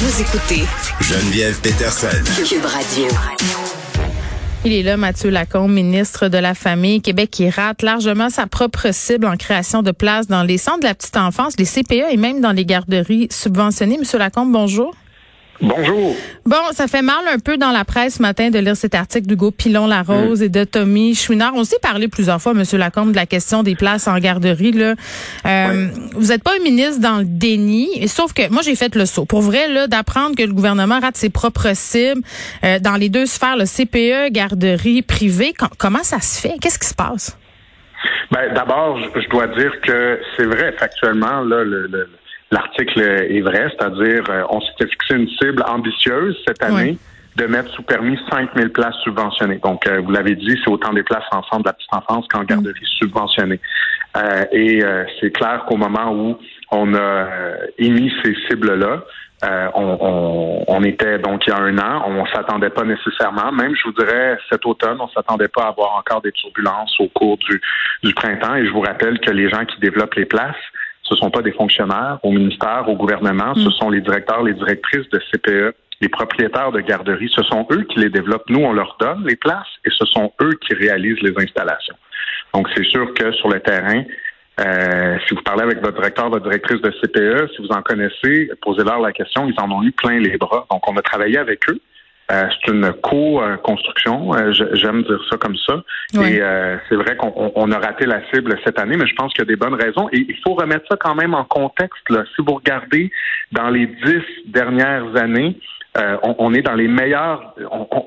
Vous écoutez Geneviève Peterson. Cube Radio. Il est là, Mathieu Lacombe, ministre de la Famille. Québec qui rate largement sa propre cible en création de places dans les centres de la petite enfance, les CPE et même dans les garderies subventionnées. Monsieur Lacombe, bonjour. Bonjour. Bon, ça fait mal un peu dans la presse ce matin de lire cet article d'Hugo Pilon-Larose et de Tommy Chouinard. On s'est parlé plusieurs fois, Monsieur Lacombe, de la question des places en garderie. Là. Euh, Vous n'êtes pas un ministre dans le déni, sauf que moi, j'ai fait le saut. Pour vrai, là, d'apprendre que le gouvernement rate ses propres cibles euh, dans les deux sphères, le CPE, garderie privée, comment ça se fait? Qu'est-ce qui se passe? Ben, D'abord, je dois dire que c'est vrai, factuellement, là, le, le l'article est vrai, c'est-à-dire euh, on s'était fixé une cible ambitieuse cette année. de mettre sous permis 5000 places subventionnées. Donc, euh, vous l'avez dit, c'est autant des places ensemble de la petite enfance qu'en mm. garderie subventionnée. Euh, et c'est clair qu'au moment où on a émis ces cibles-là, on, on, était donc il y a un an, on s'attendait pas nécessairement, même je vous dirais cet automne, on s'attendait pas à avoir encore des turbulences au cours du, du printemps. Et je vous rappelle que les gens qui développent les places, ce ne sont pas des fonctionnaires au ministère, au gouvernement, ce mm. sont les directeurs, les directrices de CPE, les propriétaires de garderies. Ce sont eux qui les développent. Nous, on leur donne les places et ce sont eux qui réalisent les installations. Donc, c'est sûr que sur le terrain, euh, si vous parlez avec votre directeur, votre directrice de CPE, si vous en connaissez, posez-leur la question. Ils en ont eu plein les bras. Donc, on a travaillé avec eux. Euh, c'est une co-construction, euh, j'aime dire ça comme ça. Et euh, c'est vrai qu'on a raté la cible cette année, mais je pense qu'il y a des bonnes raisons. Et il faut remettre ça quand même en contexte. Là. Si vous regardez dans les dix dernières années, on, est dans les meilleurs,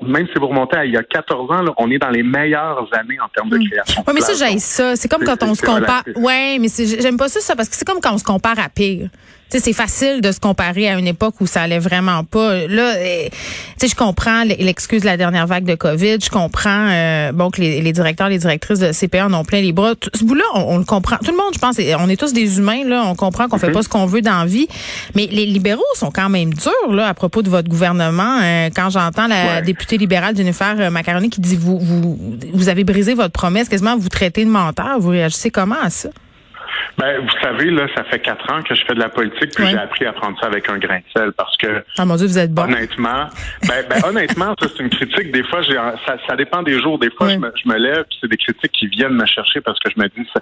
même si vous remontez à il y a 14 ans, là, on est dans les meilleures années en termes de hmm. création. Oui, mais ça, j'aime ça. C'est comme quand on se compare. Oui, mais j'aime pas ça, ça, parce que c'est comme quand on se compare à pire c'est facile de se comparer à une époque où ça allait vraiment pas. Là, tu sais, je comprends l'excuse de la dernière vague de COVID. Je comprends, euh, bon, que les, directeurs, les directrices de CPA en ont plein les bras. ce bout-là, on, le comprend. Tout le monde, je pense, on est tous des humains, là. On comprend qu'on fait mhm. pas ce qu'on veut dans la vie. Mais les libéraux sont quand même durs, là, à propos de votre gouvernement. Euh, quand j'entends la députée libérale Jennifer euh, Macaroni qui dit, vous, vous, vous avez brisé votre promesse, quasiment vous traitez de menteur. Vous réagissez comment à ça? Ben, vous savez, là, ça fait quatre ans que je fais de la politique, puis j'ai appris à prendre ça avec un grain de sel parce que. Ah mon Dieu, vous êtes bon. Honnêtement, ben, ben honnêtement, ça c'est une critique. Des fois, j'ai, ça, ça dépend des jours. Des fois, je, me, je me lève, puis c'est des critiques qui viennent me chercher parce que je me dis, ça,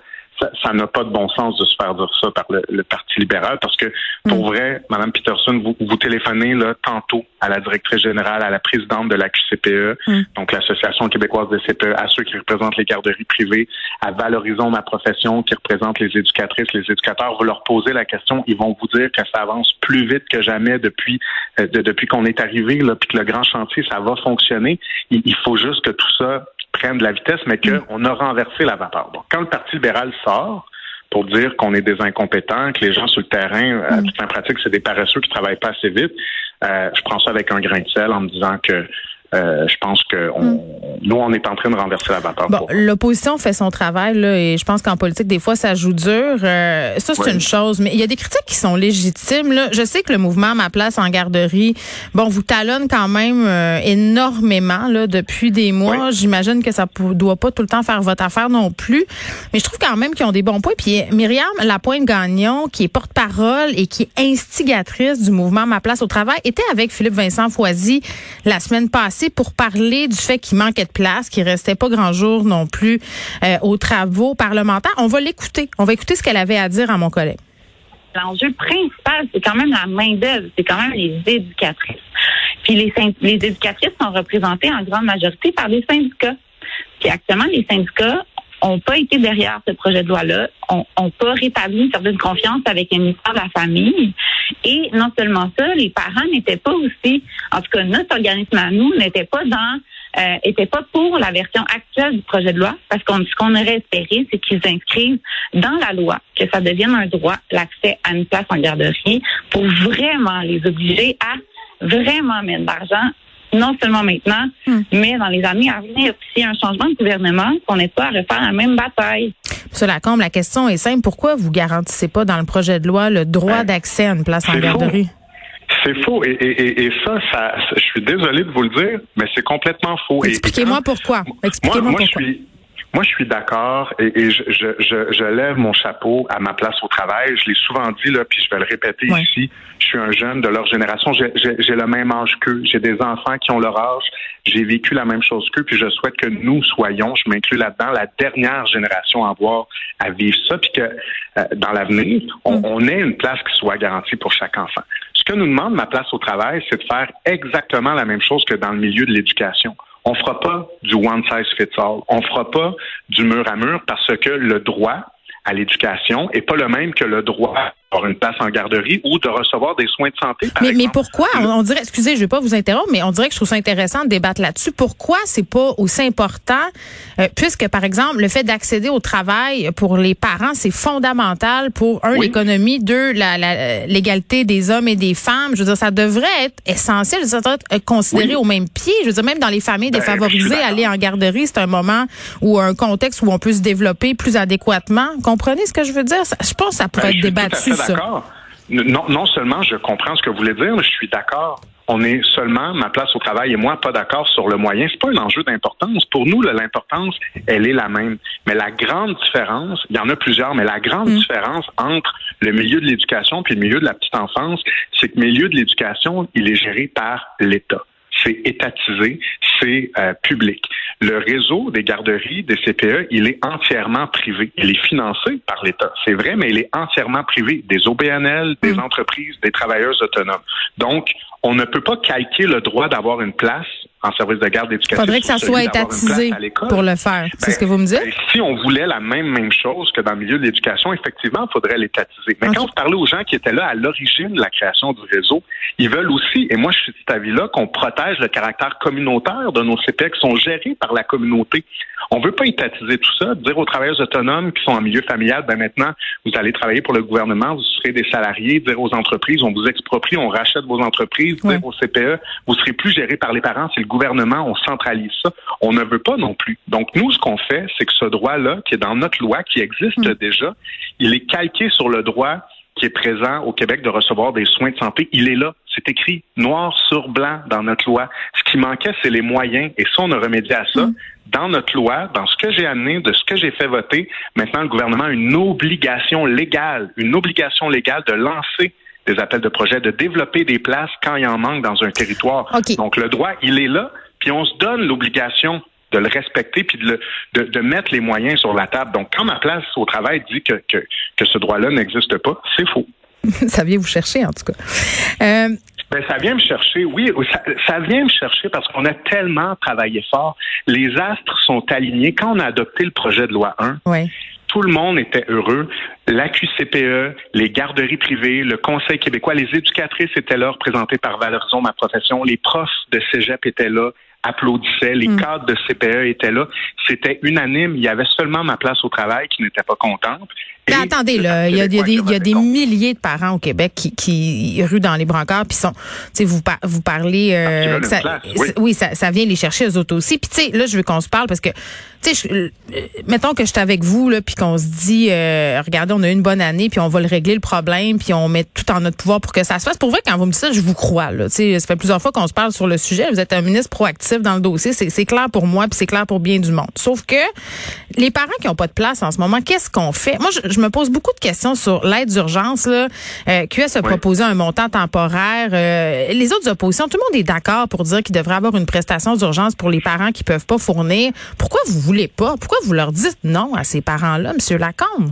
ça n'a pas de bon sens de se faire dire ça par le, Parti libéral parce que pour mm. vrai, Madame Peterson, vous, vous téléphonez là tantôt à la directrice générale, à la présidente de la QCPE, mm. donc l'Association québécoise des CPE, à ceux qui représentent les garderies privées, à Valorisons ma profession, qui représente les éducatrices, les éducateurs. Vous leur posez la question, ils vont vous dire que ça avance plus vite que jamais depuis euh, depuis qu'on est arrivé, là, puis que le grand chantier, ça va fonctionner. il faut juste que tout ça prennent de la vitesse, mais qu'on mm. a renversé la vapeur. Donc, quand le Parti libéral sort pour dire qu'on est des incompétents, que les gens sur le terrain, à toute fin pratique, c'est des paresseux qui travaillent pas assez vite, euh, je prends ça avec un grain de sel en me disant que euh, je pense que on, hmm. nous, on est en train de renverser la vapeur. Bon, l'opposition fait son travail là, et je pense qu'en politique, des fois, ça joue dur. Euh, ça, c'est une chose, mais il y a des critiques qui sont légitimes. Là. Je sais que le mouvement Ma place en garderie, bon, vous talonne quand même euh, énormément là depuis des mois. J'imagine que ça doit pas tout le temps faire votre affaire non plus, mais je trouve quand même qu'ils ont des bons points. Puis Myriam Lapointe-Gagnon, qui est porte-parole et qui est instigatrice du mouvement Ma place au travail, était avec Philippe Vincent Foisy la semaine passée pour parler du fait qu'il manquait de place, qu'il restait pas grand jour non plus euh, aux travaux parlementaires. On va l'écouter. On va écouter ce qu'elle avait à dire à mon collègue. L'enjeu principal, c'est quand même la main-d'œuvre, c'est quand même les éducatrices. Puis les, les éducatrices sont représentées en grande majorité par les syndicats. Puis actuellement, les syndicats ont pas été derrière ce projet de loi-là, ont, ont pas rétabli une certaine confiance avec le ministère de la Famille. Et non seulement ça, les parents n'étaient pas aussi, en tout cas notre organisme à nous, n'était pas dans euh, était pas pour la version actuelle du projet de loi, parce qu'on ce qu'on aurait espéré, c'est qu'ils inscrivent dans la loi que ça devienne un droit l'accès à une place en garderie pour vraiment les obliger à vraiment mettre de l'argent non seulement maintenant, hmm. mais dans les années à venir. S'il y a un changement de gouvernement, qu'on n'est pas à refaire la même bataille. Monsieur Lacombe, la question est simple. Pourquoi vous garantissez pas dans le projet de loi le droit ben, d'accès à une place en garderie? C'est faux. Et, ça, ça, je suis désolé de vous le dire, mais c'est complètement faux. Expliquez-moi pourquoi. Expliquez-moi pourquoi. Je suis, Moi, je suis d'accord et, je, je, je, lève mon chapeau à ma place au travail. Je l'ai souvent dit, là, puis je vais le répéter ici. Je suis un jeune de leur génération. J'ai le même âge qu'eux. J'ai des enfants qui ont leur âge. J'ai vécu la même chose qu'eux, puis je souhaite que nous soyons, je m'inclus là-dedans, la dernière génération à avoir à vivre ça, puis que euh, dans l'avenir, on, mm. on ait une place qui soit garantie pour chaque enfant. Ce que nous demande ma place au travail, c'est de faire exactement la même chose que dans le milieu de l'éducation. On fera pas du one size fits all. On fera pas du mur à mur parce que le droit à l'éducation est pas le même que le droit avoir une place en garderie ou de recevoir des soins de santé. mais, mais pourquoi? On, dirait, excusez, je vais pas vous interrompre, mais on dirait que je trouve ça intéressant de débattre là-dessus. Pourquoi c'est pas aussi important, euh, puisque par exemple le fait d'accéder au travail pour les parents c'est fondamental pour un l'économie, deux la, l'égalité des hommes et des femmes. Je veux dire, ça devrait être essentiel, ça devrait être considéré au même pied. Je veux dire, même dans les familles ben, défavorisées, aller en garderie, c'est un moment ou un contexte où on peut se développer plus adéquatement. Comprenez ce que je veux dire? Je pense que ça pourrait ben, être débattu d'accord. Non, non seulement je comprends ce que vous voulez dire, mais je suis d'accord. On est seulement, ma place au travail et moi, pas d'accord sur le moyen. C'est pas un enjeu d'importance. Pour nous, l'importance, elle est la même. Mais la grande différence, il y en a plusieurs, mais la grande mm. différence entre le milieu de l'éducation puis le milieu de la petite enfance, c'est que le milieu de l'éducation, il est géré par l'État c'est étatisé, c'est euh, public. Le réseau des garderies, des CPE, il est entièrement privé. Il est financé par l'État, c'est vrai, mais il est entièrement privé. Des OBNL, des mm. entreprises, des travailleurs autonomes. Donc, on ne peut pas calquer le droit d'avoir une place en service de garde d'éducation. Il faudrait que ça soit étatisé pour le faire. C'est ce que vous me dites? Ben, si on voulait la même même chose que dans le milieu de l'éducation, effectivement, il faudrait l'étatiser. Mais quand vous parlez aux gens qui étaient là à l'origine de la création du réseau, ils veulent aussi, et moi je suis de cet avis-là, qu'on protège le caractère communautaire de nos CPE qui sont gérés par la communauté. On veut pas étatiser tout ça, dire aux travailleurs autonomes qui sont en milieu familial, ben maintenant, vous allez travailler pour le gouvernement, vous serez des salariés, dire aux entreprises, on vous exproprie, on rachète vos entreprises, dire aux CPE, vous serez plus gérés par les parents, c'est le gouvernement, on centralise ça. On ne veut pas non plus. Donc, nous, ce qu'on fait, c'est que ce droit-là, qui est dans notre loi, qui existe mm. déjà, il est calqué sur le droit qui est présent au Québec de recevoir des soins de santé. Il est là. C'est écrit noir sur blanc dans notre loi. Ce qui manquait, c'est les moyens. Et ça, on a remédié à ça. Mm. Dans notre loi, dans ce que j'ai amené, de ce que j'ai fait voter, maintenant, le gouvernement a une obligation légale, une obligation légale de lancer des appels de projet, de développer des places quand il en manque dans un territoire. Donc, le droit, il est là, puis on se donne l'obligation de le respecter puis de, de, de, mettre les moyens sur la table. Donc, quand ma place au travail dit que, que, que ce droit-là n'existe pas, c'est faux. ça vient vous chercher, en tout cas. Euh... Ben, ça vient me chercher, oui, ça, ça vient me chercher parce qu'on a tellement travaillé fort. Les astres sont alignés. Quand on a adopté le projet de loi 1, oui tout le monde était heureux. La QCPE, les garderies privées, le Conseil québécois, les éducatrices étaient là, représentées par Valorisons ma profession, les profs de cégep étaient là, applaudissaient, les mm. cadres de CPE étaient là. C'était unanime. Il y avait seulement ma place au travail qui n'était pas contente. Mais attendez, là, il y a, des, il y a des milliers de parents au Québec qui, qui ruent dans les brancards, puis sont, tu sais, vous, vous parlez, euh, ça, oui, ça, ça vient les chercher eux autres aussi. Puis tu sais, là, je veux qu'on se parle parce que, tu sais, euh, mettons que je suis avec vous là, puis qu'on se dit, euh, regardez, on a eu une bonne année, puis on va le régler le problème, puis on met tout en notre pouvoir pour que ça se fasse. Pour vrai, quand vous me dites ça, je vous crois. Là, tu sais, ça fait plusieurs fois qu'on se parle sur le sujet. Vous êtes un ministre proactif dans le dossier, c'est clair pour moi, puis c'est clair pour bien du monde. Sauf que les parents qui n'ont pas de place en ce moment, qu'est-ce qu'on fait? Moi, je je me pose beaucoup de questions sur l'aide d'urgence. Là. Euh, QS a proposé un montant temporaire. Euh, les autres oppositions, tout le monde est d'accord pour dire qu'il devrait avoir une prestation d'urgence pour les parents qui peuvent pas fournir. Pourquoi vous voulez pas? Pourquoi vous leur dites non à ces parents-là, M. Lacombe?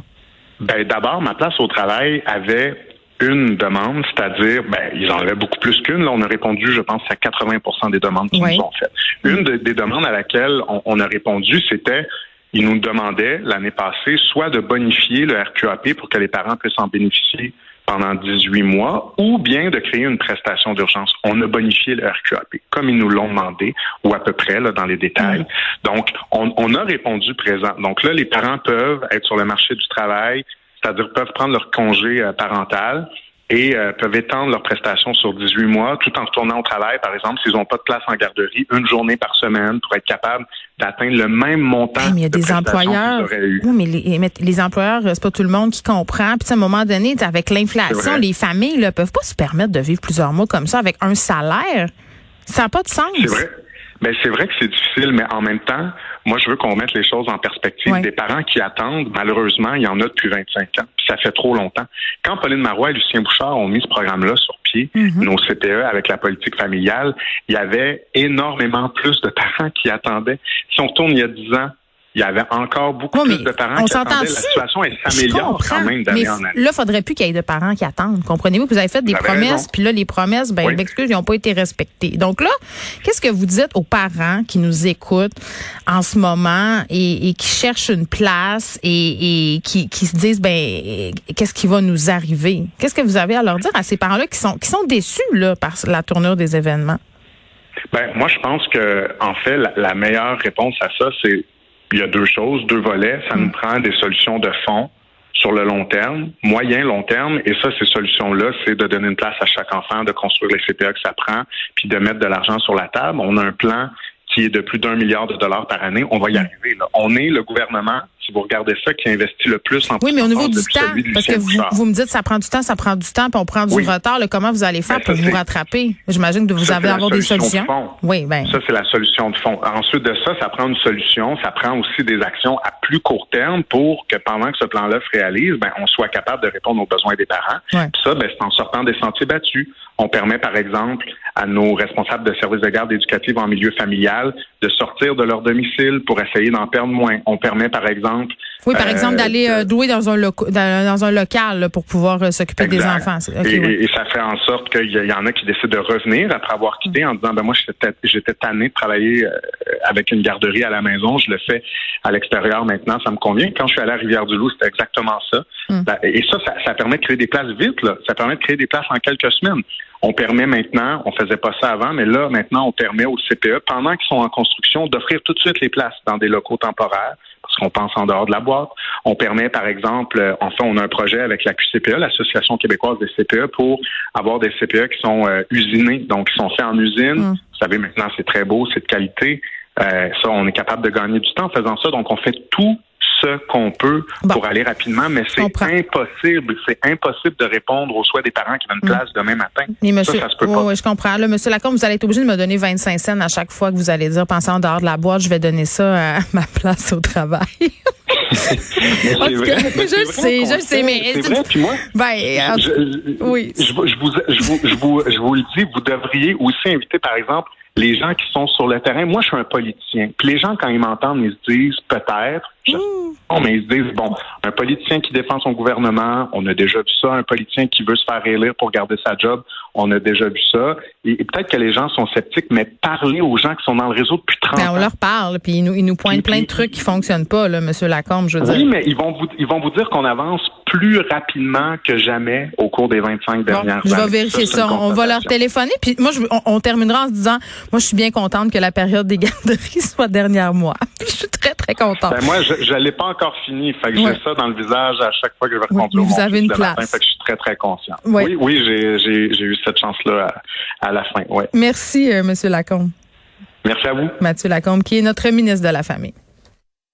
Ben, d'abord, ma place au travail avait une demande, c'est-à-dire, ben, ils en avaient beaucoup plus qu'une. Là, on a répondu, je pense, à 80% des demandes qu'ils nous ont faites. Une des demandes à laquelle on a répondu, c'était il nous demandait l'année passée soit de bonifier le RQAP pour que les parents puissent en bénéficier pendant 18 mois, ou bien de créer une prestation d'urgence. On a bonifié le RQAP, comme ils nous l'ont demandé, ou à peu près là, dans les détails. Donc, on, on, a répondu présent. Donc là, les parents peuvent être sur le marché du travail, c'est-à-dire peuvent prendre leur congé euh, parental et euh, peuvent étendre leurs prestations sur 18 mois tout en retournant au travail, par exemple, s'ils n'ont pas de place en garderie, une journée par semaine pour être capable d'atteindre le même montant. mais il y a des employeurs. Oui, mais les, les employeurs, c'est pas tout le monde qui comprend. Puis à un moment donné, avec l'inflation, les familles ne peuvent pas se permettre de vivre plusieurs mois comme ça avec un salaire. Ça n'a pas de sens. C'est vrai. Mais c'est vrai que c'est difficile, mais en même temps, Moi, je veux qu'on mette les choses en perspective. Des parents qui attendent, malheureusement, il y en a depuis 25 ans. Puis ça fait trop longtemps. Quand Pauline Marois et Lucien Bouchard ont mis ce programme-là sur pied, mm-hmm. nos CPE avec la politique familiale, il y avait énormément plus de parents qui attendaient. Si on retourne il y a 10 ans, il y avait encore beaucoup plus de parents qui attendaient. La situation s'améliore quand même d'année en année. Là, faudrait plus qu'il y ait de parents qui attendent. Comprenez-vous? Vous avez fait des promesses, puis là, les promesses, ben, ils n'ont pas été respectées. Donc là, qu'est-ce que vous dites aux parents qui nous écoutent en ce moment et, qui cherchent une place et, qui, se disent, ben, qu'est-ce qui va nous arriver? Qu'est-ce que vous avez à leur dire à ces parents-là qui sont, qui sont déçus, là, par la tournure des événements? Ben, moi, je pense que, en fait, la meilleure réponse à ça, c'est il y a deux choses, deux volets. Ça nous mm. prend des solutions de fond sur le long terme, moyen, long terme. Et ça, ces solutions-là, c'est de donner une place à chaque enfant, de construire les CPA que ça prend, puis de mettre de l'argent sur la table. On a un plan qui est de plus d'un milliard de dollars par année. On va y mm. arriver. Là. On est le gouvernement si vous regardez ça, qui investit le plus en Oui, mais au niveau du temps, parce que vous, me dites ça prend du temps, ça prend du temps, puis on prend du retard. comment vous allez faire ben, pour vous rattraper? J'imagine que vous avez avoir des solutions. oui, ben. Ça, c'est la solution de fond. Ensuite de ça, ça prend une solution. Ça prend aussi des actions à plus court terme pour que pendant que ce plan-là se réalise, ben, on soit capable de répondre aux besoins des parents. Puis ça, ben, c'est en sortant des sentiers battus. On permet, par exemple, à nos responsables de services de garde éducative en milieu familial de sortir de leur domicile pour essayer d'en perdre moins. On permet, par exemple, oui, par exemple, euh, d'aller euh, louer dans un, dans, un local pour pouvoir euh, s'occuper des enfants. et, ça fait en sorte qu'il y, en a qui décident de revenir après avoir quitté en disant ben moi j'étais tanné de travailler avec une garderie à la maison, je le fais à l'extérieur maintenant, ça me convient. Quand je suis allé à Rivière-du-Loup, c'était exactement ça. Hmm. Et ça, ça, permet de créer des places vite, là. ça permet de créer des places en quelques semaines. On permet maintenant, on faisait pas ça avant, mais là, maintenant, on permet aux CPE, pendant qu'ils sont en construction, d'offrir tout de suite les places dans des locaux temporaires parce qu'on pense en dehors de la boîte. On permet, par exemple, euh, enfin, on a un projet avec la QCPE, l'Association québécoise des CPE, pour avoir des CPE qui sont euh, usinés, donc qui sont faits en usine. Mm. Vous savez, maintenant, c'est très beau, c'est de qualité. Euh, ça, on est capable de gagner du temps en faisant ça. Donc, on fait tout ce qu'on peut pour aller rapidement, mais c'est impossible. C'est impossible de répondre aux souhaits des parents qui veulent une mm. place demain matin. Mais monsieur, ça, se peut pas. Oui, je comprends. Là, monsieur Lacombe, vous allez être obligé de me donner 25 cents à chaque fois que vous allez dire, pensez en dehors de la boîte, je vais donner ça à ma place au travail. vrai, je le sais, je le sais, mais c'est vrai. Puis moi, ben, je, oui. Je, vous, je, vous, je, vous, je vous le dis, vous devriez aussi inviter, par exemple, les gens qui sont sur le terrain. Moi, je suis un politicien. Puis les gens, quand ils m'entendent, ils se disent peut-être. Mmh. Mais ils se disent bon, un politicien qui défend son gouvernement, on a déjà vu ça. Un politicien qui veut se faire élire pour garder sa job, on a déjà vu ça. Et, peut-être que les gens sont sceptiques, mais parler aux gens qui sont dans le réseau depuis 30 ben, ans. On leur parle, puis ils nous, ils nous pointent plein de trucs qui fonctionnent pas, là, Monsieur Lacombe, je veux oui, mais ils vont vous, ils vont vous dire qu'on avance plus rapidement que jamais au cours des 25 dernières années. Je vais vérifier ça. On va leur téléphoner. Puis moi, je, on, terminera en se disant, moi, je suis bien contente que la période des garderies soit dernière mois. je suis très, très contente. Ben, moi, je ne l'ai pas encore fini. Fait que j'ai ça dans le visage à chaque fois que je vais rencontrer Vous avez une place. fait que je suis très, très conscient. Oui, oui, j'ai eu cette chance-là à, la fin. Ouais. Merci, euh, Monsieur Lacombe. Merci à vous. Mathieu Lacombe, qui est notre ministre de la Famille.